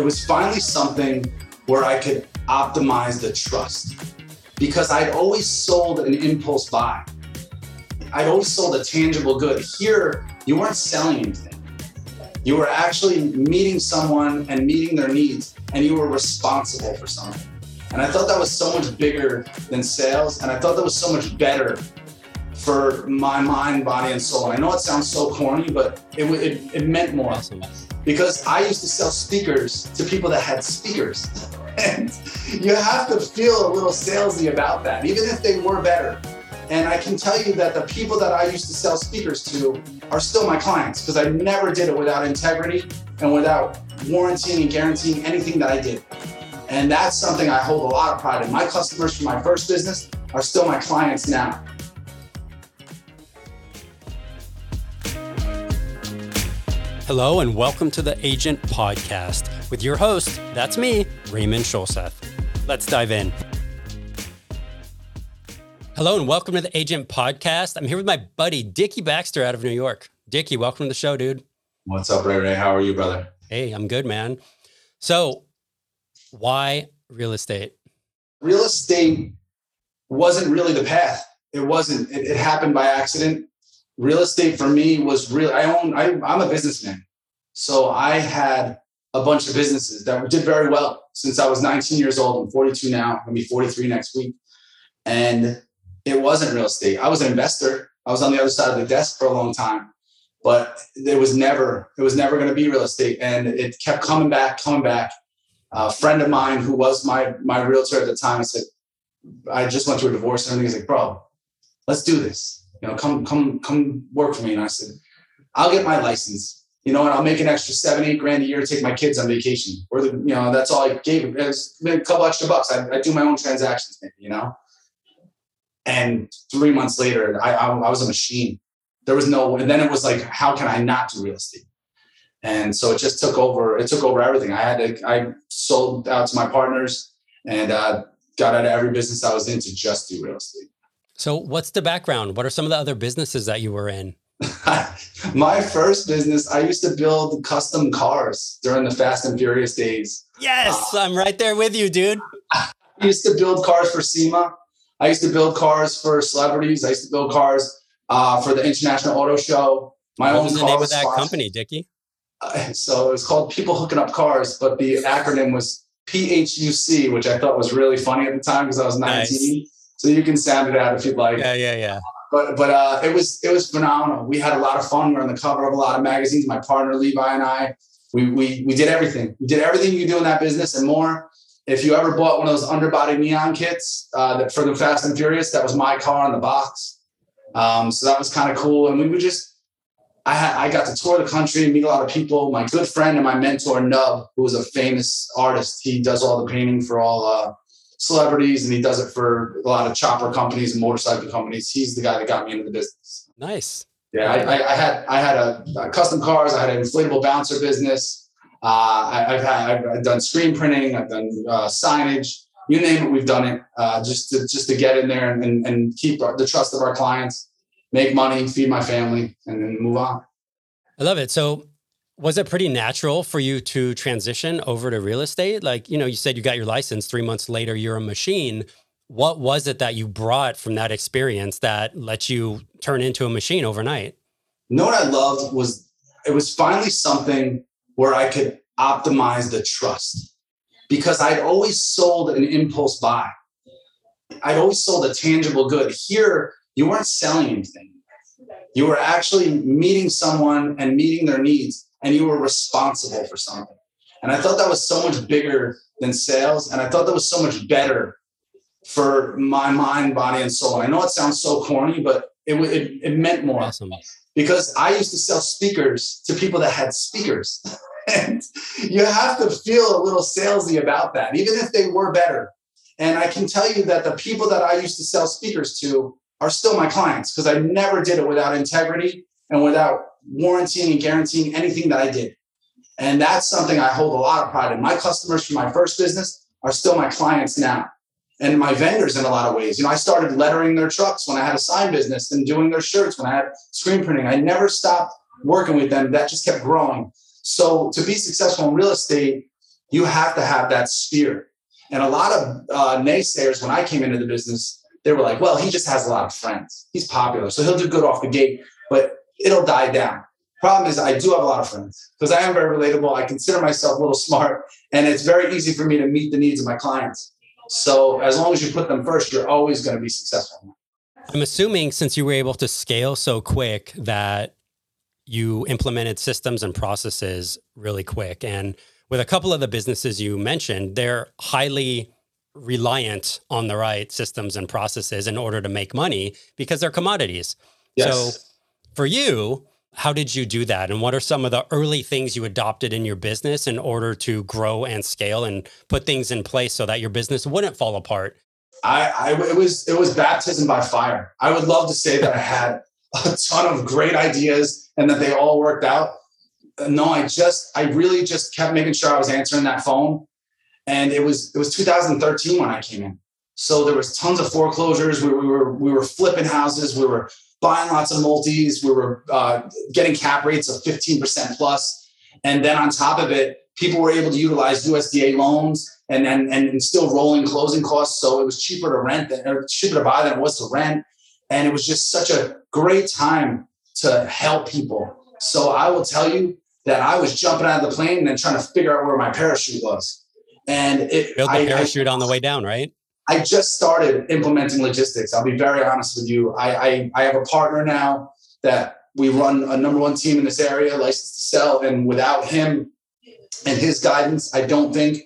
it was finally something where I could optimize the trust because I'd always sold an impulse buy. I'd always sold a tangible good. Here, you weren't selling anything. You were actually meeting someone and meeting their needs, and you were responsible for something. And I thought that was so much bigger than sales, and I thought that was so much better for my mind, body, and soul. And I know it sounds so corny, but it, it, it meant more. Awesome. Because I used to sell speakers to people that had speakers. and you have to feel a little salesy about that, even if they were better. And I can tell you that the people that I used to sell speakers to are still my clients because I never did it without integrity and without warranting and guaranteeing anything that I did. And that's something I hold a lot of pride in. My customers from my first business are still my clients now. Hello, and welcome to the Agent Podcast with your host, that's me, Raymond Scholseth. Let's dive in. Hello, and welcome to the Agent Podcast. I'm here with my buddy, Dickie Baxter out of New York. Dickie, welcome to the show, dude. What's up, Ray Ray? How are you, brother? Hey, I'm good, man. So, why real estate? Real estate wasn't really the path. It wasn't. It, it happened by accident real estate for me was real. I own, I, I'm a businessman. So I had a bunch of businesses that did very well since I was 19 years old. I'm 42 now. Gonna be 43 next week. And it wasn't real estate. I was an investor. I was on the other side of the desk for a long time, but it was never, it was never going to be real estate. And it kept coming back, coming back. A friend of mine who was my my realtor at the time, said, I just went through a divorce and everything. He's like, bro, let's do this you know, come, come, come work for me. And I said, I'll get my license, you know, and I'll make an extra seven, eight grand a year take my kids on vacation. Or, the, you know, that's all I gave him. It's a couple extra bucks. I, I do my own transactions, maybe, you know? And three months later, I, I, I was a machine. There was no, and then it was like, how can I not do real estate? And so it just took over. It took over everything. I had to. I sold out to my partners and uh, got out of every business I was in to just do real estate. So, what's the background? What are some of the other businesses that you were in? My first business, I used to build custom cars during the Fast and Furious days. Yes, uh, I'm right there with you, dude. I used to build cars for SEMA. I used to build cars for celebrities. I used to build cars uh, for the International Auto Show. My what own was the name of that company, Dickie? Uh, so it was called People Hooking Up Cars, but the acronym was PHUC, which I thought was really funny at the time because I was 19. Nice. So you can sound it out if you'd like. Yeah, yeah, yeah. But but uh, it was it was phenomenal. We had a lot of fun. We were on the cover of a lot of magazines. My partner Levi and I, we we we did everything. We did everything you do in that business and more. If you ever bought one of those underbody neon kits uh, that for the Fast and Furious, that was my car on the box. Um, so that was kind of cool. And we would just, I had, I got to tour the country and meet a lot of people. My good friend and my mentor Nub, who was a famous artist, he does all the painting for all uh, celebrities and he does it for a lot of chopper companies and motorcycle companies. He's the guy that got me into the business. Nice. Yeah, I, I, I had I had a, a, custom cars. I had an inflatable bouncer business. Uh, I, have had I've done screen printing. I've done uh, signage. You name it, we've done it. Uh, just to just to get in there and, and, and keep our, the trust of our clients, make money, feed my family, and then move on. I love it. So was it pretty natural for you to transition over to real estate? Like, you know, you said you got your license three months later, you're a machine. What was it that you brought from that experience that let you turn into a machine overnight? You know what I loved was it was finally something where I could optimize the trust because I'd always sold an impulse buy. I'd always sold a tangible good. Here, you weren't selling anything. You were actually meeting someone and meeting their needs and you were responsible for something. And I thought that was so much bigger than sales. And I thought that was so much better for my mind, body, and soul. And I know it sounds so corny, but it, it, it meant more. Awesome. Because I used to sell speakers to people that had speakers. and you have to feel a little salesy about that, even if they were better. And I can tell you that the people that I used to sell speakers to are still my clients because I never did it without integrity and without warranting and guaranteeing anything that I did. And that's something I hold a lot of pride in. My customers from my first business are still my clients now and my vendors in a lot of ways. You know, I started lettering their trucks when I had a sign business and doing their shirts when I had screen printing. I never stopped working with them. That just kept growing. So to be successful in real estate, You have to have that sphere. And a lot of uh, naysayers, when I came into the business, they were like, well, he just has a lot of friends. He's popular. So he'll do good off the gate, but it'll die down. Problem is, I do have a lot of friends because I am very relatable. I consider myself a little smart, and it's very easy for me to meet the needs of my clients. So as long as you put them first, you're always going to be successful. I'm assuming since you were able to scale so quick that you implemented systems and processes really quick. And with a couple of the businesses you mentioned, they're highly reliant on the right systems and processes in order to make money because they're commodities. Yes. So for you, how did you do that? And what are some of the early things you adopted in your business in order to grow and scale and put things in place so that your business wouldn't fall apart? I, I it was it was baptism by fire. I would love to say that I had a ton of great ideas and that they all worked out. No, I just I really just kept making sure I was answering that phone. And it was it was 2013 when I came in. So there was tons of foreclosures. We, we were we were flipping houses. We were buying lots of multis. We were uh, getting cap rates of 15% plus. And then on top of it, people were able to utilize USDA loans and, and, and still rolling closing costs. So it was cheaper to rent than, or cheaper to buy than it was to rent. And it was just such a great time to help people. So I will tell you that I was jumping out of the plane and then trying to figure out where my parachute was. And it built the I, parachute I, on the way down, right? I just started implementing logistics. I'll be very honest with you. I, I, I have a partner now that we run a number one team in this area, licensed to sell. And without him and his guidance, I don't think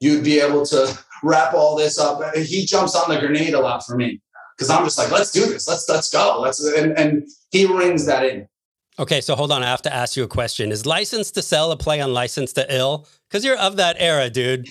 you'd be able to wrap all this up. He jumps on the grenade a lot for me because I'm just like, let's do this. Let's let's go. Let's and, and he rings that in. Okay, so hold on. I have to ask you a question. Is license to sell a play on license to ill? Because you're of that era, dude.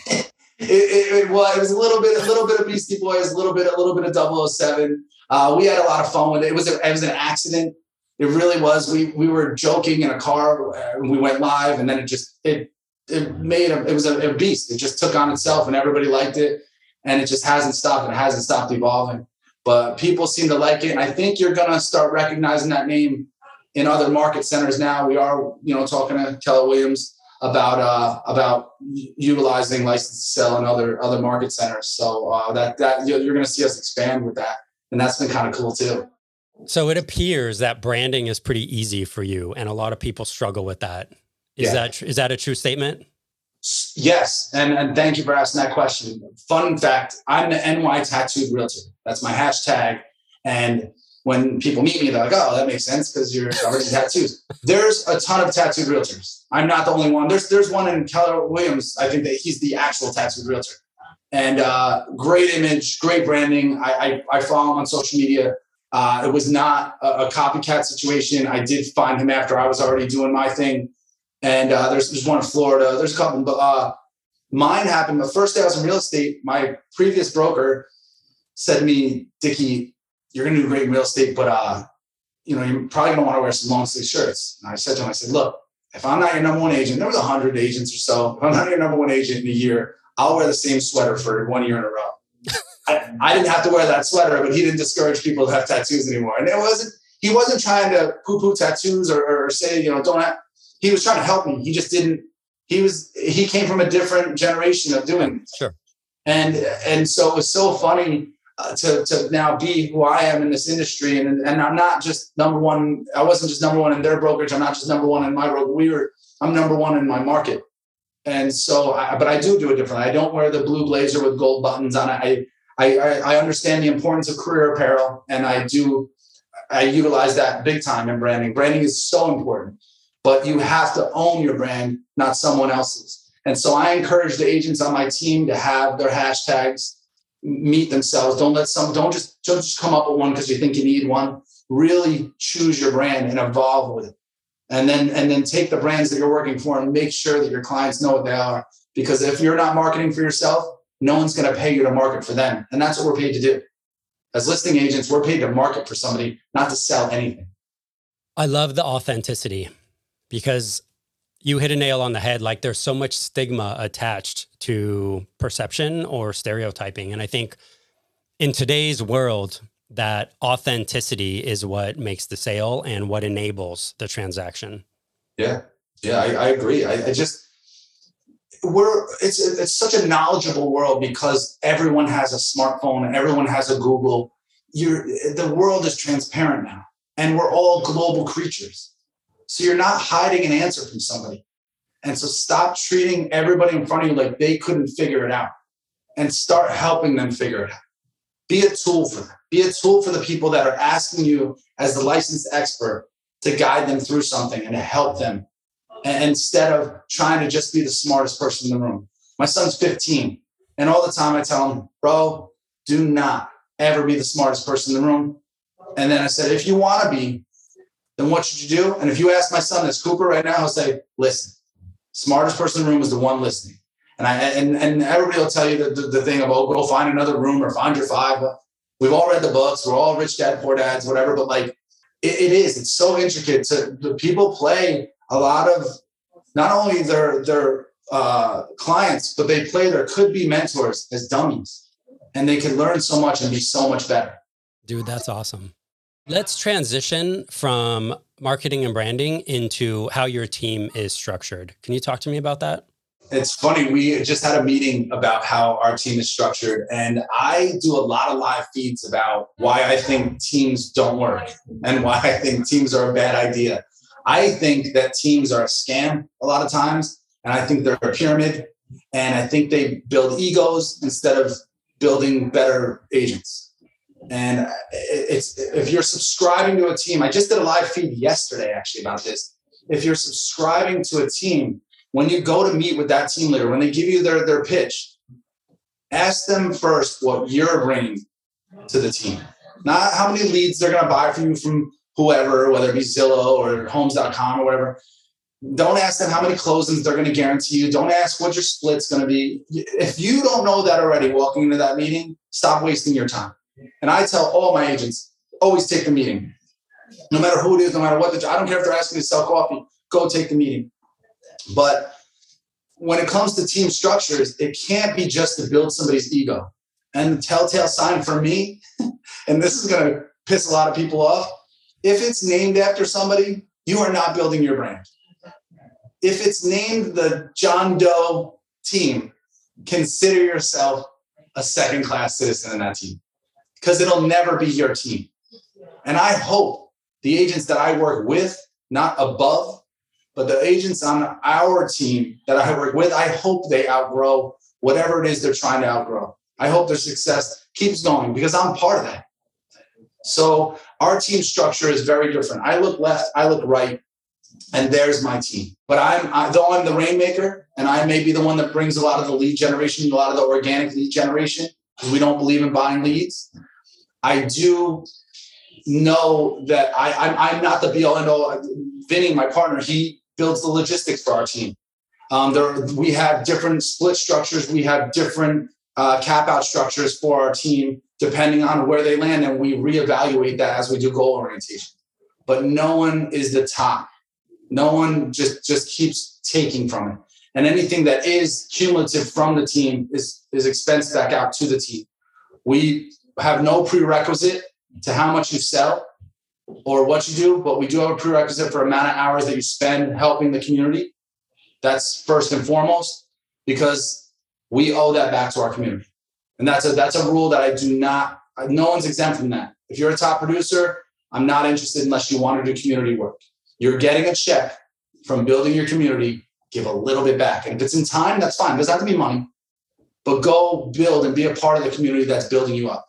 It, it, it, well, it was a little bit, a little bit of Beastie Boys, a little bit, a little bit of 007. Uh, we had a lot of fun with it. It was, a, it was an accident. It really was. We we were joking in a car. Uh, we went live, and then it just it it made a, it was a, a beast. It just took on itself, and everybody liked it, and it just hasn't stopped. It hasn't stopped evolving. But people seem to like it, and I think you're gonna start recognizing that name in other market centers now. We are, you know, talking to Keller Williams about uh, about utilizing license to sell in other other market centers. So uh, that that you're going to see us expand with that, and that's been kind of cool too. So it appears that branding is pretty easy for you, and a lot of people struggle with that. Is yeah. that is that a true statement? Yes, and and thank you for asking that question. Fun fact: I'm the NY tattooed realtor. That's my hashtag, and when people meet me, they're like, "Oh, that makes sense because you're covered in tattoos." There's a ton of tattooed realtors. I'm not the only one. There's there's one in Keller Williams. I think that he's the actual tattooed realtor, and uh, great image, great branding. I, I, I follow him on social media. Uh, it was not a, a, copycat situation. I did find him after I was already doing my thing, and uh, there's there's one in Florida. There's a couple, but uh, mine happened the first day I was in real estate. My previous broker said to me, "Dickie, you're going to do great in real estate, but uh, you know, you're probably going to want to wear some long sleeve shirts. And I said to him, I said, look, if I'm not your number one agent, there was a hundred agents or so. If I'm not your number one agent in a year, I'll wear the same sweater for one year in a row. I, I, didn't have to wear that sweater, but he didn't discourage people to have tattoos anymore. And it wasn't, he wasn't trying to poo poo tattoos or, or say, you know, don't have, he was trying to help me. He just didn't, he was, he came from a different generation of doing it. Sure. And, and so it was so funny uh, to, to now be who I am in this industry. And, and I'm not just number one. I wasn't just number one in their brokerage. I'm not just number one in my brokerage. We were, I'm number one in my market. And so, I, but I do do it differently. I don't wear the blue blazer with gold buttons on it. I, I, I understand the importance of career apparel and I do, I utilize that big time in branding. Branding is so important, but you have to own your brand, not someone else's. And so I encourage the agents on my team to have their hashtags meet themselves. Don't let some don't just don't just come up with one because you think you need one. Really choose your brand and evolve with it. And then and then take the brands that you're working for and make sure that your clients know what they are. Because if you're not marketing for yourself, no one's going to pay you to market for them. And that's what we're paid to do. As listing agents, we're paid to market for somebody, not to sell anything. I love the authenticity because you hit a nail on the head. Like there's so much stigma attached to perception or stereotyping. And I think in today's world, that authenticity is what makes the sale and what enables the transaction. Yeah. Yeah, I, I agree. I, I just, we're it's it's such a knowledgeable world because everyone has a smartphone and everyone has a Google. You're the world is transparent now, and we're all global creatures. So you're not hiding an answer from somebody. And so stop treating everybody in front of you like they couldn't figure it out and start helping them figure it out. Be a tool for them. Be a tool for the people that are asking you as the licensed expert to guide them through something and to help them instead of trying to just be the smartest person in the room. My son's 15, and all the time I tell him, bro, do not ever be the smartest person in the room. And then I said, if you want to be, then what should you do? And if you ask my son that's Cooper right now, he'll say, listen, smartest person in the room is the one listening. And I and, and everybody will tell you the, the, the thing of, oh, go find another room or find your five. We've all read the books. We're all rich dad, poor dads, whatever. But like, it, it is. It's so intricate. To the people play a lot of not only their their uh, clients, but they play their could be mentors as dummies, and they can learn so much and be so much better. Dude, that's awesome. Let's transition from marketing and branding into how your team is structured. Can you talk to me about that? It's funny. We just had a meeting about how our team is structured, and I do a lot of live feeds about why I think teams don't work and why I think teams are a bad idea. I think that teams are a scam a lot of times, and I think they're a pyramid, and I think they build egos instead of building better agents. And it's if you're subscribing to a team, I just did a live feed yesterday actually about this. If you're subscribing to a team, when you go to meet with that team leader, when they give you their, their pitch, ask them first what you're bringing to the team, not how many leads they're going to buy for you from whoever, whether it be Zillow or homes.com or whatever. Don't ask them how many closings they're going to guarantee you. Don't ask what your split's going to be. If you don't know that already walking into that meeting, stop wasting your time. And I tell all my agents, always take the meeting. No matter who it is, no matter what the job, I don't care if they're asking to sell coffee, go take the meeting. But when it comes to team structures, it can't be just to build somebody's ego. And the telltale sign for me, and this is going to piss a lot of people off, if it's named after somebody, you are not building your brand. If it's named the John Doe team, consider yourself a second class citizen in that team because it'll never be your team. And I hope the agents that I work with, not above, but the agents on our team that I work with, I hope they outgrow whatever it is they're trying to outgrow. I hope their success keeps going because I'm part of that. So our team structure is very different. I look left, I look right, and there's my team. But I'm I, though I'm the rainmaker, and I may be the one that brings a lot of the lead generation, a lot of the organic lead generation, because we don't believe in buying leads. I do know that I, I'm, I'm not the be all and all. Vinny, my partner, he builds the logistics for our team. Um, there, we have different split structures. We have different uh, cap out structures for our team depending on where they land, and we reevaluate that as we do goal orientation. But no one is the top. No one just just keeps taking from it. And anything that is cumulative from the team is is expensed back out to the team. We have no prerequisite to how much you sell or what you do, but we do have a prerequisite for amount of hours that you spend helping the community. That's first and foremost because we owe that back to our community. And that's a that's a rule that I do not. No one's exempt from that. If you're a top producer, I'm not interested unless you want to do community work. You're getting a check from building your community. Give a little bit back, and if it's in time, that's fine. It doesn't have to be money, but go build and be a part of the community that's building you up.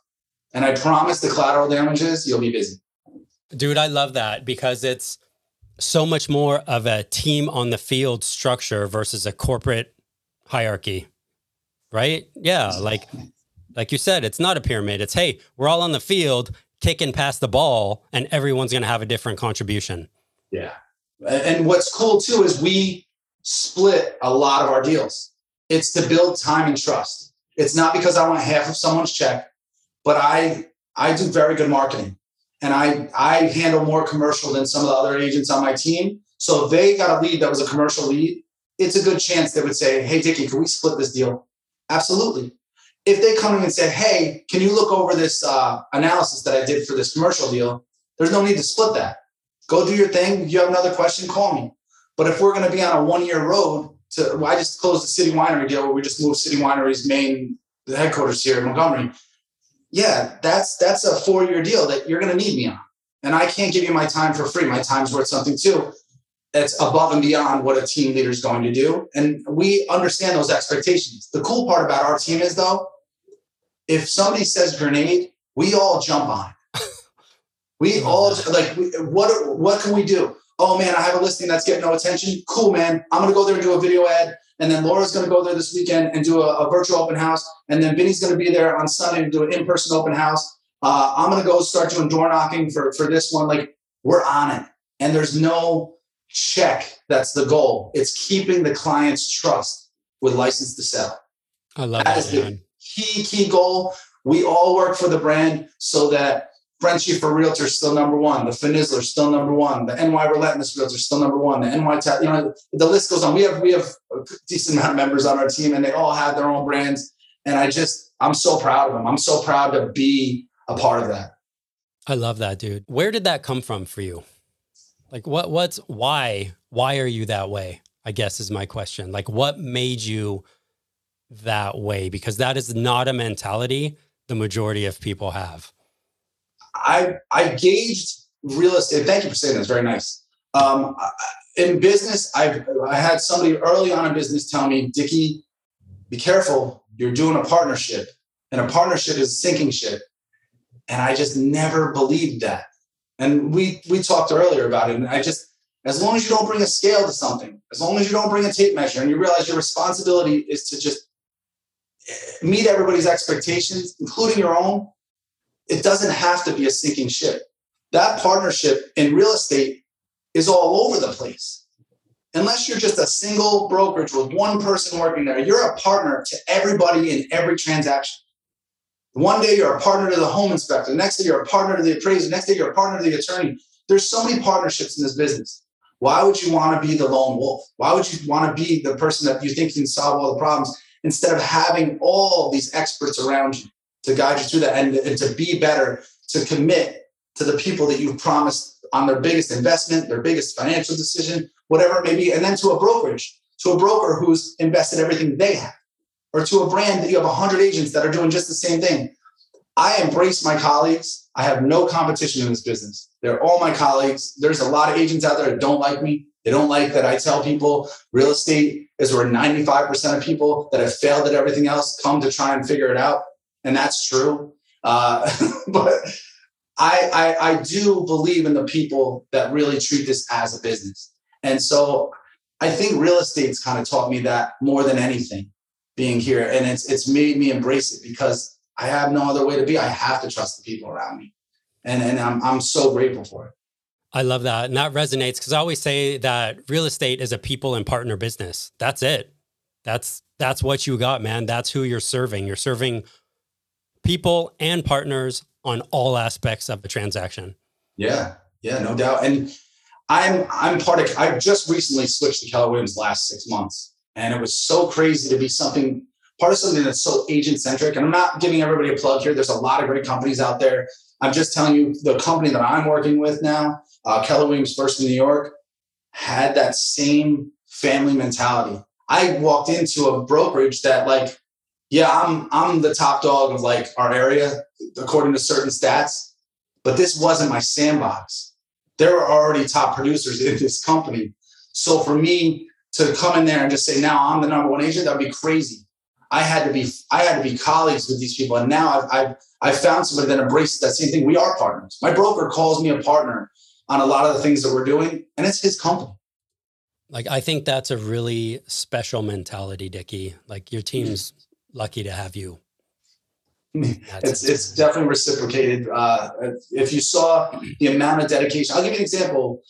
And I promise the collateral damages, you'll be busy. Dude, I love that because it's so much more of a team on the field structure versus a corporate hierarchy. Right? Yeah. Like like you said, it's not a pyramid. It's hey, we're all on the field kicking past the ball, and everyone's going to have a different contribution. Yeah, and what's cool too is we split a lot of our deals. It's to build time and trust. It's not because I want half of someone's check, but I I do very good marketing, and I I handle more commercial than some of the other agents on my team. So if they got a lead that was a commercial lead, it's a good chance they would say, "Hey, Dickie, can we split this deal?" Absolutely if they come in and say, hey, can you look over this uh, analysis that I did for this commercial deal? There's no need to split that. Go do your thing. If you have another question, call me. But if we're going to be on a one year road to well, I just closed the City Winery deal where we just moved City Winery's main the headquarters here in Montgomery. Yeah, that's that's a four year deal that you're going to need me on, and I can't give you my time for free. My time's worth something too. That's above and beyond what a team leader is going to do, and we understand those expectations. The cool part about our team is though, if somebody says grenade, we all jump on. It. We all like what what can we do? Oh man, I have a listing that's getting no attention. Cool, man. I'm gonna go there and do a video ad. And then Laura's going to go there this weekend and do a, a virtual open house. And then Vinny's going to be there on Sunday and do an in-person open house. Uh, I'm going to go start doing door knocking for, for this one. Like we're on it. And there's no check. That's the goal. It's keeping the client's trust with license to sell. I love that. That is man. the key, key goal. We all work for the brand so that Friendship for Realtor still number one. The Finisler still number one. The NY Relentless Realtor still number one. The NY, Ta- you know, the list goes on. We have we have a decent amount of members on our team, and they all have their own brands. And I just I'm so proud of them. I'm so proud to be a part of that. I love that, dude. Where did that come from for you? Like, what what's why why are you that way? I guess is my question. Like, what made you that way? Because that is not a mentality the majority of people have. I I gauged real estate. Thank you for saying that. It's very nice. Um, in business, I've I had somebody early on in business tell me, Dickie, be careful. You're doing a partnership, and a partnership is a sinking ship. And I just never believed that. And we we talked earlier about it. And I just, as long as you don't bring a scale to something, as long as you don't bring a tape measure, and you realize your responsibility is to just eh, meet everybody's expectations, including your own, it doesn't have to be a sinking ship. That partnership in real estate is all over the place. Unless you're just a single brokerage with one person working there, you're a partner to everybody in every transaction. One day you're a partner to the home inspector, the next day you're a partner to the appraiser, the next day you're a partner to the attorney. There's so many partnerships in this business. Why would you want to be the lone wolf? Why would you want to be the person that you think can solve all the problems instead of having all these experts around you? To guide you through that and, and to be better, to commit to the people that you've promised on their biggest investment, their biggest financial decision, whatever it may be, and then to a brokerage, to a broker who's invested everything they have, or to a brand that you have 100 agents that are doing just the same thing. I embrace my colleagues. I have no competition in this business. They're all my colleagues. There's a lot of agents out there that don't like me. They don't like that I tell people real estate is where 95% of people that have failed at everything else come to try and figure it out and that's true. Uh, but I, I, I do believe in the people that really treat this as a business, and so I think real estate's kind of taught me that more than anything. Being here, and it's it's made me embrace it because I have no other way to be. I have to trust the people around me, and and I'm I'm so grateful for it. I love that. And that resonates because I always say that real estate is a people and partner business. That's it. That's that's what you got, man. That's who you're serving. You're serving people and partners on all aspects of the transaction. Yeah, yeah, no doubt. And I'm I'm part of. I've just recently switched to Keller Williams last six months, and it was so crazy to be something part of something that's so agent centric. And I'm not giving everybody a plug here. There's a lot of great companies out there. I'm just telling you, the company that I'm working with now, uh, Keller Williams First in New York, had that same family mentality. I walked into a brokerage that like yeah, I'm I'm the top dog of like our area according to certain stats, but this wasn't my sandbox. There were already top producers in this company. So for me to come in there and just say now I'm the number one agent, that'd be crazy. I had to be I had to be colleagues with these people, and now I've I've, I've found somebody that embraces that same thing. We are partners. My broker calls me a partner on a lot of the things that we're doing, and it's his company. Like I think that's a really special mentality, Dickie. Like your mm-hmm. team's lucky to have you. it's it's definitely reciprocated. Uh, if you saw the amount of dedication, I'll give you an example.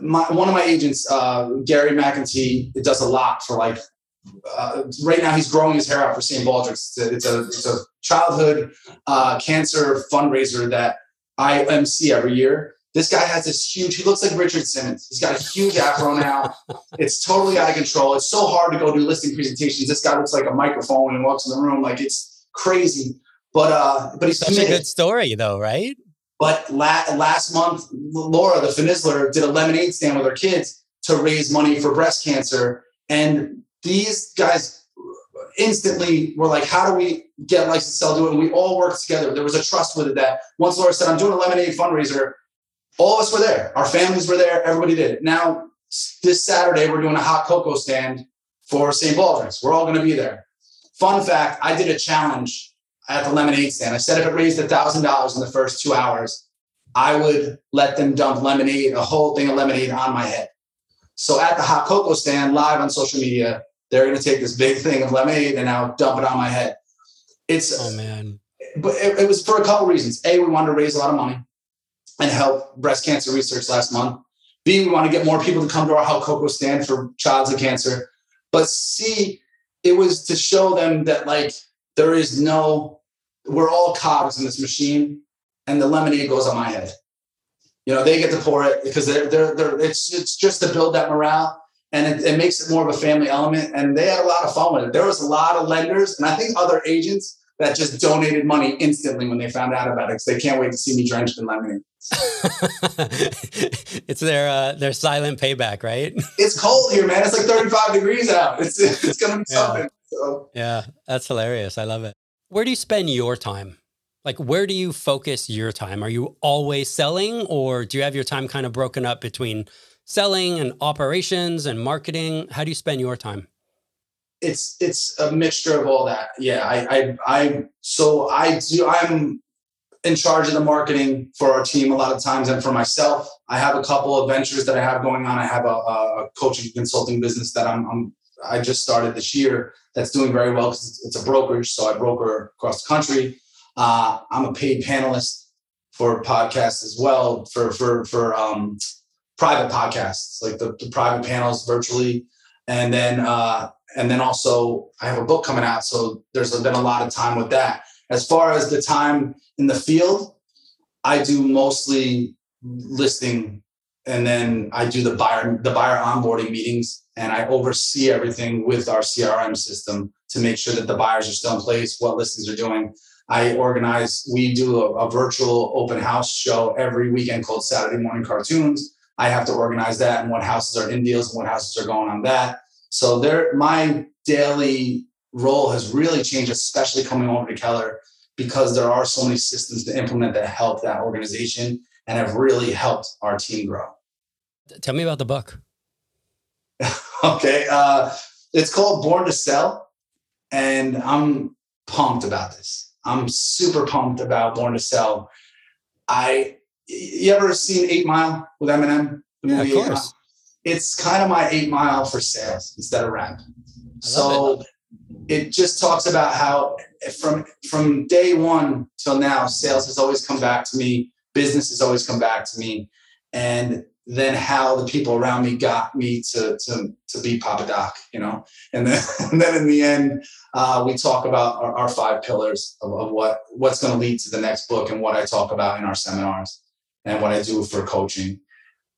My, one of my agents, uh, Gary McEntee, it does a lot for like. Uh, right now, he's growing his hair out for St. Baldrick's. It's a, it's a, it's a childhood uh, cancer fundraiser that I MC every year. This guy has this huge, he looks like Richard Simmons. He's got a huge afro now. It's totally out of control. It's so hard to go do listing presentations. This guy looks like a microphone and walks in the room. Like it's crazy. But uh, but he's such committed. a good story though, right? But la- last month, Laura, the Finisler, did a lemonade stand with her kids to raise money for breast cancer. And these guys instantly were like, how do we get licensed to sell, do it? And we all worked together. There was a trust with it that once Laura said, I'm doing a lemonade fundraiser, all of us were there. Our families were there. Everybody did it. Now, this Saturday, we're doing a hot cocoa stand for St. Baldrick's. We're all going to be there. Fun fact I did a challenge at the lemonade stand. I said if it raised $1,000 in the first two hours, I would let them dump lemonade, a whole thing of lemonade on my head. So at the hot cocoa stand, live on social media, they're going to take this big thing of lemonade and now dump it on my head. It's oh man, but it, it was for a couple reasons. A, we wanted to raise a lot of money and help breast cancer research last month. B, we want to get more people to come to our Hot Cocoa stand for childhood cancer. But C, it was to show them that like there is no, we're all cogs in this machine, and the lemonade goes on my head. You know, they get to pour it because they're they're, they're it's it's just to build that morale and it, it makes it more of a family element. And they had a lot of fun with it. There was a lot of lenders, and I think other agents that just donated money instantly when they found out about it because they can't wait to see me drenched in lemonade. it's their uh, their silent payback, right? it's cold here, man. It's like 35 degrees out. It's it's gonna be something. So. yeah, that's hilarious. I love it. Where do you spend your time? Like, where do you focus your time? Are you always selling, or do you have your time kind of broken up between selling and operations and marketing? How do you spend your time? It's it's a mixture of all that. Yeah, I I, I so I do I'm in charge of the marketing for our team a lot of times and for myself. I have a couple of ventures that I have going on. I have a, a coaching consulting business that I'm, I'm, i just started this year that's doing very well because it's a brokerage. So I broker across the country. Uh, I'm a paid panelist for podcasts as well for for for um, private podcasts, like the, the private panels virtually, and then uh, and then also I have a book coming out. So there's been a lot of time with that. As far as the time in the field, I do mostly listing and then I do the buyer the buyer onboarding meetings and I oversee everything with our CRM system to make sure that the buyers are still in place, what listings are doing. I organize, we do a, a virtual open house show every weekend called Saturday Morning Cartoons. I have to organize that and what houses are in deals and what houses are going on that. So there, my daily role has really changed, especially coming over to Keller because there are so many systems to implement that help that organization and have really helped our team grow. Tell me about the book. okay. Uh, it's called Born to Sell. And I'm pumped about this. I'm super pumped about Born to Sell. I, you ever seen Eight Mile with Eminem? Yeah, of course. It's kind of my Eight Mile for sales instead of rap. So it. it just talks about how from from day one till now, sales has always come back to me. Business has always come back to me, and then how the people around me got me to to to be Papa Doc, you know. And then and then in the end, uh, we talk about our, our five pillars of, of what what's going to lead to the next book and what I talk about in our seminars and what I do for coaching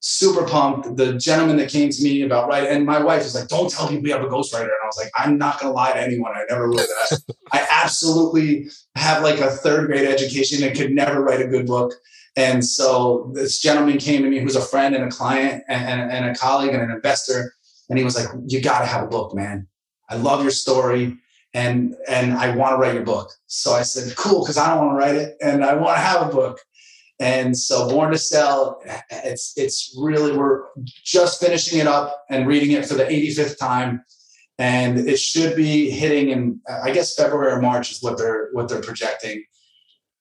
super pumped. The gentleman that came to me about right, and my wife was like, "Don't tell people you have a ghostwriter." And I was like, "I'm not gonna lie to anyone. I never wrote that. I absolutely have like a third grade education and could never write a good book." And so this gentleman came to me, who's a friend and a client and, and, and a colleague and an investor, and he was like, "You got to have a book, man. I love your story." And and I want to write your book. So I said, cool, because I don't want to write it and I want to have a book. And so Born to Sell, it's it's really we're just finishing it up and reading it for the 85th time. And it should be hitting in I guess February or March is what they're what they're projecting.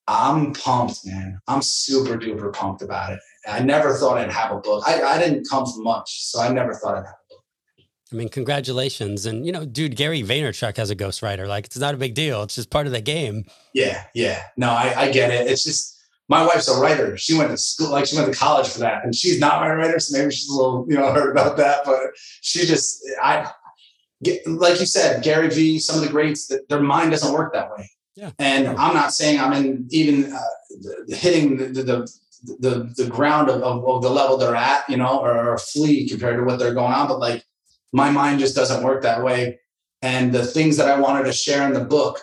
I'm pumped, man. I'm super duper pumped about it. I never thought I'd have a book. I, I didn't come from much, so I never thought I'd have a book. I mean, congratulations. And you know, dude, Gary Vaynerchuk has a ghostwriter. Like it's not a big deal. It's just part of the game. Yeah, yeah. No, I, I get it. It's just my wife's a writer. She went to school, like she went to college for that, and she's not my writer, so maybe she's a little, you know, hurt about that. But she just, I, like you said, Gary Vee, some of the greats, that their mind doesn't work that way. Yeah. And I'm not saying I'm in even uh, hitting the, the the the ground of, of, of, the level they're at, you know, or a flea compared to what they're going on. But like my mind just doesn't work that way. And the things that I wanted to share in the book,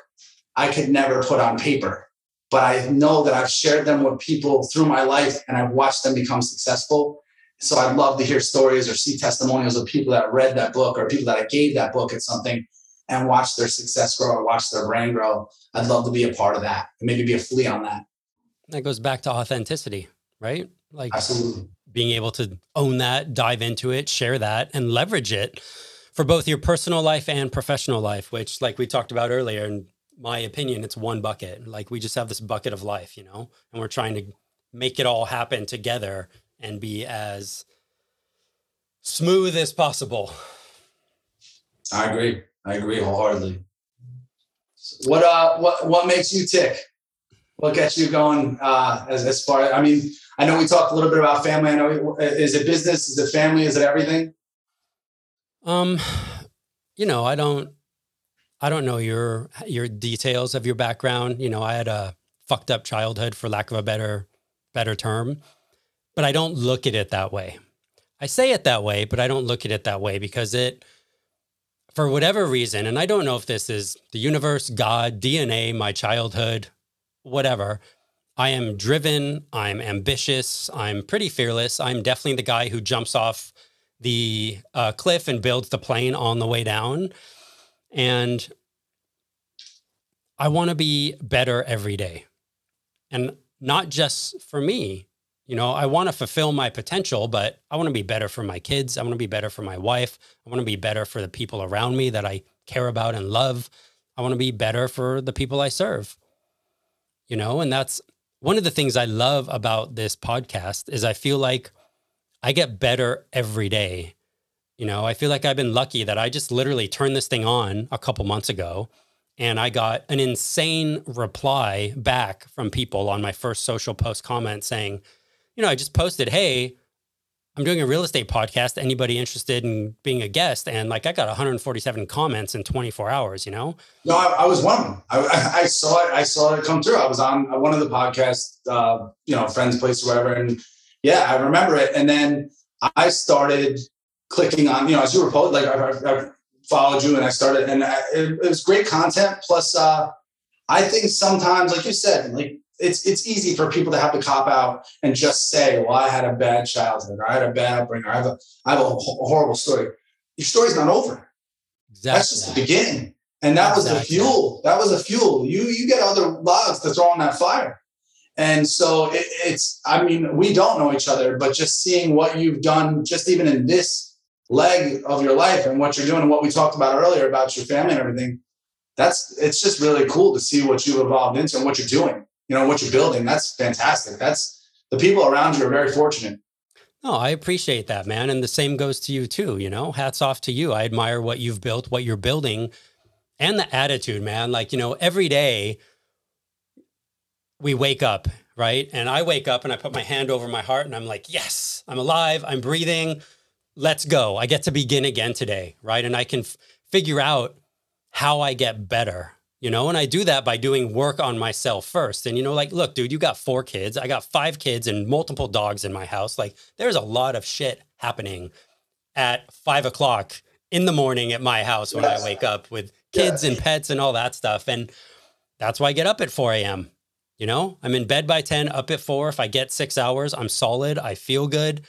I could never put on paper but I know that I've shared them with people through my life and I've watched them become successful. So I'd love to hear stories or see testimonials of people that read that book or people that I gave that book at something and watch their success grow or watch their brand grow. I'd love to be a part of that and maybe be a flea on that. That goes back to authenticity, right? Like absolutely being able to own that, dive into it, share that, and leverage it for both your personal life and professional life, which, like we talked about earlier, in my opinion, it's one bucket. Like we just have this bucket of life, you know, and we're trying to make it all happen together and be as smooth as possible. I agree. I agree wholeheartedly. What uh what what makes you tick? What gets you going uh as, as far I mean, I know we talked a little bit about family. I know is it business? Is it family? Is it everything? Um, you know, I don't I don't know your your details of your background. You know, I had a fucked up childhood for lack of a better better term, but I don't look at it that way. I say it that way, but I don't look at it that way because it for whatever reason, and I don't know if this is the universe, God, DNA, my childhood, whatever. I am driven, I'm ambitious, I'm pretty fearless. I'm definitely the guy who jumps off the uh, cliff and builds the plane on the way down. And I want to be better every day. And not just for me, you know, I want to fulfill my potential, but I want to be better for my kids. I want to be better for my wife. I want to be better for the people around me that I care about and love. I want to be better for the people I serve. You know, and that's one of the things I love about this podcast is I feel like I get better every day. You know, I feel like I've been lucky that I just literally turned this thing on a couple months ago and I got an insane reply back from people on my first social post comment saying, you know, I just posted, hey, I'm doing a real estate podcast. Anybody interested in being a guest? And like, I got 147 comments in 24 hours. You know? No, I, I was one. I, I, saw it. I saw it come through. I was on one of the podcasts, uh, you know, friends' place or whatever, and yeah, I remember it. And then I started clicking on, you know, as you were posting, like I, I, followed you and I started, and I, it, it, was great content. Plus, uh, I think sometimes, like you said, like it's it's easy for people to have to cop out and just say, "Well, I had a bad childhood, or I had a bad upbringing, or I have a I have a horrible story." Your story's not over. Exactly. That's just the beginning, and that exactly. was the fuel. That was the fuel. You you get other logs to throw on that fire, and so it, it's. I mean, we don't know each other, but just seeing what you've done, just even in this leg of your life, and what you're doing, and what we talked about earlier about your family and everything. That's it's just really cool to see what you've evolved into and what you're doing you know what you're building. That's fantastic. That's the people around you are very fortunate. No i appreciate that man and the same goes to you too you know? Hats off to you. I admire what you've built what you're building and the attitude man. Like you know every day we wake up right? And i wake up and i put my hand over my heart and i'm like yes i'm alive i'm breathing let's go i get to begin again today right and i can f- figure out how i get better you know, and I do that by doing work on myself first. And, you know, like, look, dude, you got four kids. I got five kids and multiple dogs in my house. Like, there's a lot of shit happening at five o'clock in the morning at my house when yes. I wake up with kids yes. and pets and all that stuff. And that's why I get up at 4 a.m. You know, I'm in bed by 10, up at four. If I get six hours, I'm solid. I feel good.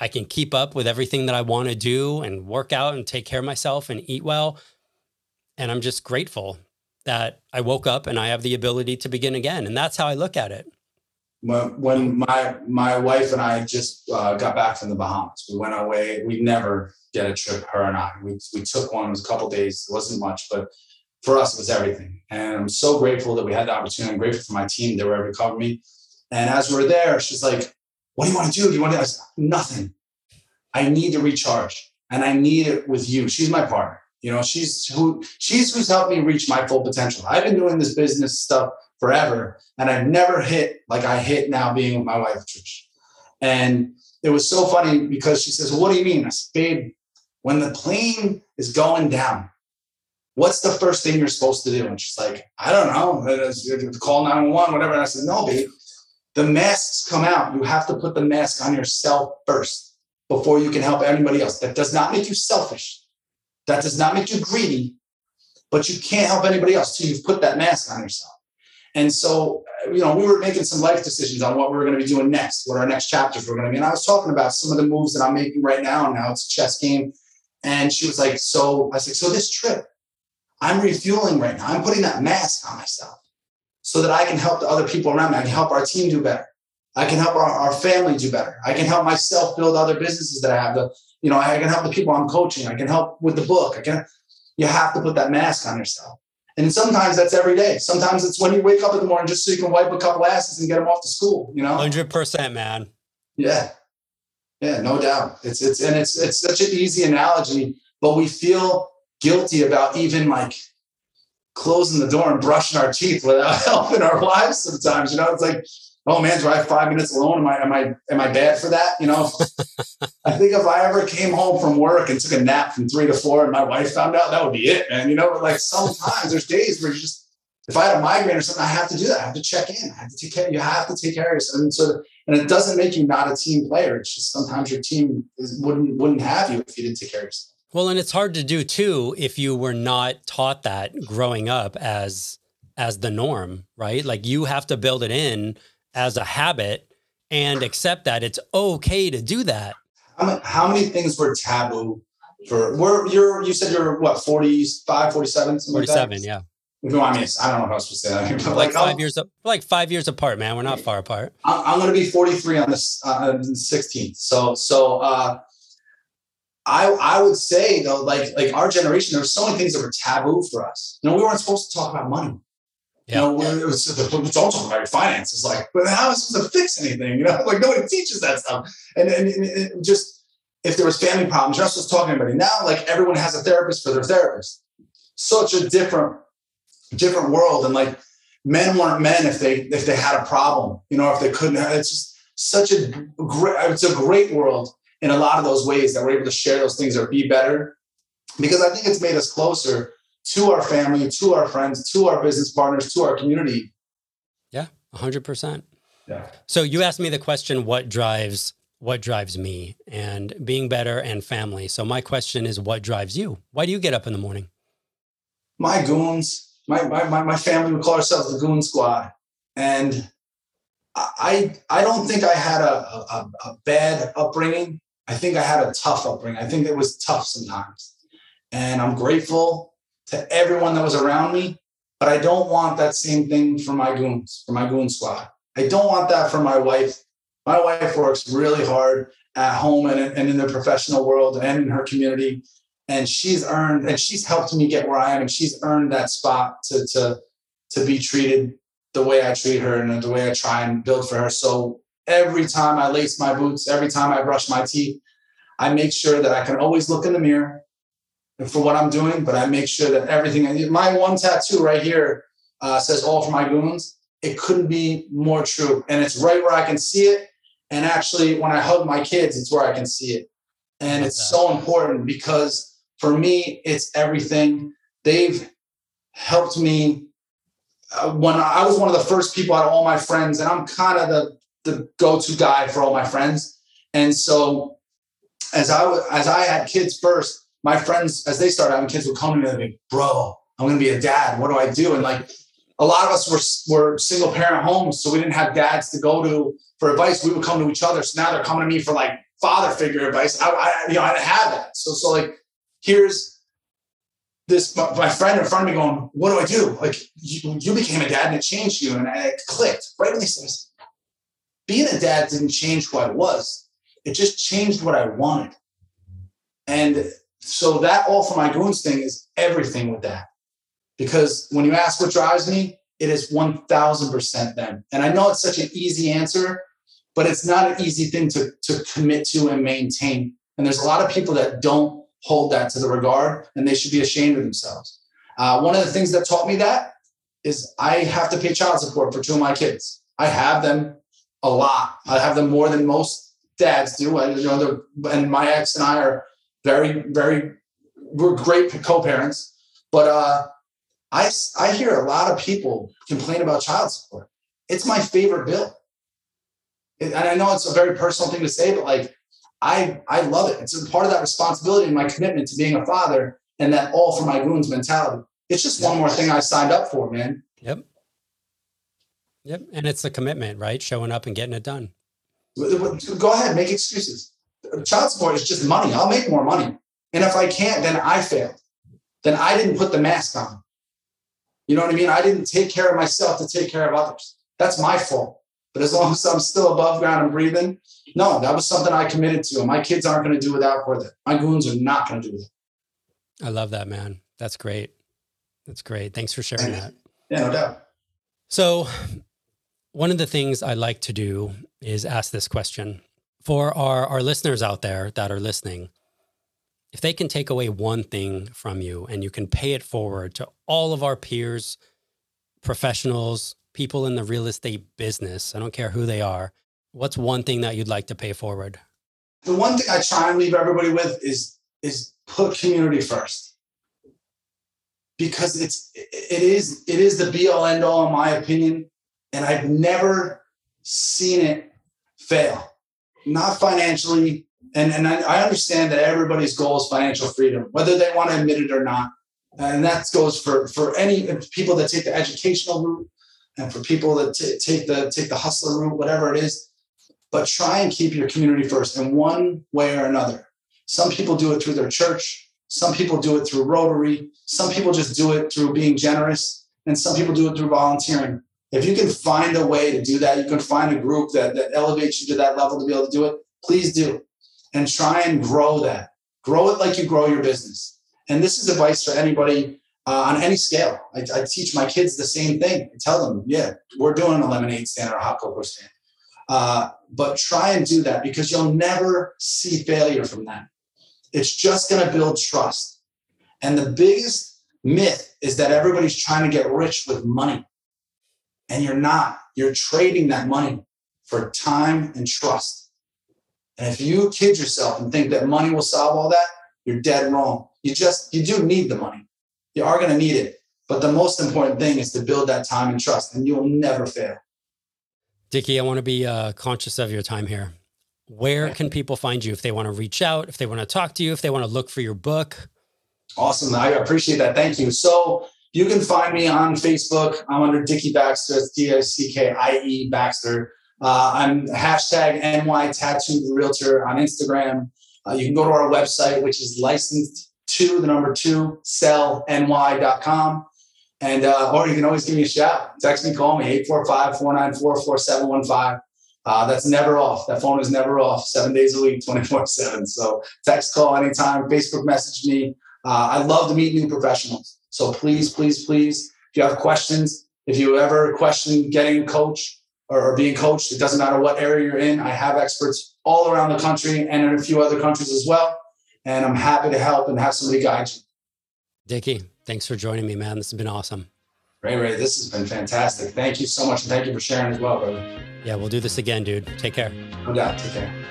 I can keep up with everything that I want to do and work out and take care of myself and eat well. And I'm just grateful that I woke up and I have the ability to begin again. And that's how I look at it. When, my my wife and I just uh, got back from the Bahamas, we went away. We never get a trip, her and I. We, we took one, it was a couple days, it wasn't much, but for us, it was everything. And I'm so grateful that we had the opportunity. I'm grateful for my team. They were able to cover me. And as we are there, she's like, What do you want to do? Do you want to? I said, Nothing. I need to recharge and I need it with you. She's my partner. You know, she's who she's who's helped me reach my full potential. I've been doing this business stuff forever, and I've never hit like I hit now being with my wife Trish. And it was so funny because she says, well, "What do you mean?" I said, "Babe, when the plane is going down, what's the first thing you're supposed to do?" And she's like, "I don't know. Call 911, whatever." And I said, "No, babe. The masks come out. You have to put the mask on yourself first before you can help anybody else. That does not make you selfish. That does not make you greedy, but you can't help anybody else till you've put that mask on yourself. And so you know, we were making some life decisions on what we were going to be doing next, what our next chapters were going to be. And I was talking about some of the moves that I'm making right now. Now it's a chess game. And she was like, so I said, so this trip, I'm refueling right now. I'm putting that mask on myself so that I can help the other people around me. I can help our team do better. I can help our, our family do better. I can help myself build other businesses that I have. The, you know, I can help the people I'm coaching. I can help with the book. I can. You have to put that mask on yourself. And sometimes that's every day. Sometimes it's when you wake up in the morning just so you can wipe a couple asses and get them off to school. You know, hundred percent, man. Yeah, yeah, no doubt. It's it's and it's it's such an easy analogy, but we feel guilty about even like closing the door and brushing our teeth without helping our wives sometimes. You know, it's like, oh man, do I have five minutes alone? Am I am I am I bad for that? You know, I think if I ever came home from work and took a nap from three to four and my wife found out, that would be it, man. You know, but like sometimes there's days where you just if I had a migraine or something, I have to do that. I have to check in. I have to take care. You have to take care of yourself. And so, and it doesn't make you not a team player. It's just sometimes your team is, wouldn't wouldn't have you if you didn't take care of yourself. Well, and it's hard to do too if you were not taught that growing up as as the norm, right? Like you have to build it in as a habit and accept that it's okay to do that. How many things were taboo for were you're you said you're what 45 47 47 like yeah no, I mean, I don't know how I'm supposed to say that. But like, like 5 years, like five years apart, man. We're not far apart. I'm, I'm going to be 43 on this uh, 16th. So, so uh, I I would say though, like like our generation, there were so many things that were taboo for us. You know, we weren't supposed to talk about money. Yeah. You know, it was don't talk about your finances. Like, but how am I supposed to fix anything? You know, like nobody teaches that stuff. And and, and just if there was family problems, you're not supposed to talk to anybody. Now, like everyone has a therapist for their therapist. Such a different different world. And like men weren't men if they if they had a problem. You know, if they couldn't. It's just such a great. It's a great world in a lot of those ways that we're able to share those things or be better because I think it's made us closer to our family, to our friends, to our business partners, to our community. Yeah, 100%. Yeah. So you asked me the question what drives what drives me and being better and family. So my question is what drives you? Why do you get up in the morning? My goons, my my my, my family would call ourselves the goon squad. And I I don't think I had a, a, a bad upbringing. I think I had a tough upbringing. I think it was tough sometimes. And I'm grateful to everyone that was around me, but I don't want that same thing for my goons, for my goon squad. I don't want that for my wife. My wife works really hard at home and, and in the professional world and in her community. And she's earned and she's helped me get where I am. And she's earned that spot to, to, to be treated the way I treat her and the way I try and build for her. So every time I lace my boots, every time I brush my teeth, I make sure that I can always look in the mirror for what I'm doing, but I make sure that everything, my one tattoo right here uh, says all for my goons. It couldn't be more true. And it's right where I can see it. And actually, when I hug my kids, it's where I can see it. And it's that. so important because for me, it's everything. They've helped me. Uh, when I was one of the first people out of all my friends, and I'm kind of the the go-to guy for all my friends. And so as I as I had kids first, my friends as they started having kids would come to me and be, bro, I'm gonna be a dad. What do I do? And like a lot of us were were single parent homes, so we didn't have dads to go to for advice. We would come to each other. So now they're coming to me for like father figure advice. I, I you know I didn't have that. So so like here's this my friend in front of me going, what do I do? Like you, you became a dad and it changed you, and it clicked right when they said being a dad didn't change who I was. It just changed what I wanted. And so that all for my goons thing is everything with that. Because when you ask what drives me, it is 1000% them. And I know it's such an easy answer, but it's not an easy thing to, to commit to and maintain. And there's a lot of people that don't hold that to the regard and they should be ashamed of themselves. Uh, one of the things that taught me that is I have to pay child support for two of my kids. I have them a lot. I have them more than most dads do. I, you know, and my ex and I are very, very, we're great co-parents. But uh, I, I hear a lot of people complain about child support. It's my favorite bill. and I know it's a very personal thing to say, but like, I, I love it. It's a part of that responsibility and my commitment to being a father and that all for my goons mentality. It's just one more thing I signed up for, man. Yep. Yep. And it's the commitment, right? Showing up and getting it done. Go ahead, make excuses. Child support is just money. I'll make more money. And if I can't, then I failed. Then I didn't put the mask on. You know what I mean? I didn't take care of myself to take care of others. That's my fault. But as long as I'm still above ground and breathing, no, that was something I committed to. And my kids aren't going to do without for it. My goons are not going to do with it. I love that, man. That's great. That's great. Thanks for sharing that. Yeah, no doubt. So, one of the things I like to do is ask this question for our, our listeners out there that are listening. If they can take away one thing from you and you can pay it forward to all of our peers, professionals, people in the real estate business, I don't care who they are, what's one thing that you'd like to pay forward? The one thing I try and leave everybody with is is put community first. Because it's it is it is the be all end all in my opinion and I've never seen it fail. Not financially and and I, I understand that everybody's goal is financial freedom whether they want to admit it or not. And that goes for for any people that take the educational route and for people that t- take the take the hustler route, whatever it is. But try and keep your community first in one way or another. Some people do it through their church. Some people do it through Rotary. Some people just do it through being generous, and some people do it through volunteering. If you can find a way to do that, you can find a group that, that elevates you to that level to be able to do it. Please do, and try and grow that. Grow it like you grow your business. And this is advice for anybody uh, on any scale. I, I, teach my kids the same thing. I tell them, yeah, we're doing a lemonade stand or a hot cocoa stand. Uh, but try and do that because you'll never see failure from that. It's just going to build trust. And the biggest myth is that everybody's trying to get rich with money. And you're not. You're trading that money for time and trust. And if you kid yourself and think that money will solve all that, you're dead wrong. You just, you do need the money you are going to need it. But the most important thing is to build that time and trust, and you'll never fail. Dickie, I want to be uh, conscious of your time here. Where can people find you if they want to reach out, if they want to talk to you, if they want to look for your book? Awesome. I appreciate that. Thank you. So you can find me on Facebook. I'm under Dickie Baxter. D I C K I E Baxter. Uh, I'm hashtag NY Tattooed Realtor on Instagram. Uh, you can go to our website, which is licensed to the number two, sellny.com. And, uh, or you can always give me a shout. Text me, call me, 845 494 4715. Uh, that's never off. That phone is never off, seven days a week, 24 7. So text, call anytime, Facebook message me. Uh, I love to meet new professionals. So please, please, please, if you have questions, if you ever question getting a coach or, or being coached, it doesn't matter what area you're in. I have experts all around the country and in a few other countries as well and I'm happy to help and have somebody guide you. Dickie, thanks for joining me, man. This has been awesome. Ray, Ray, this has been fantastic. Thank you so much, and thank you for sharing as well, brother. Yeah, we'll do this again, dude. Take care. No doubt. Take care.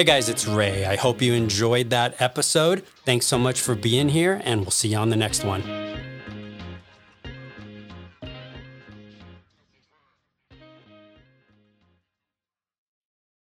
Hey guys, it's Ray. I hope you enjoyed that episode. Thanks so much for being here, and we'll see you on the next one.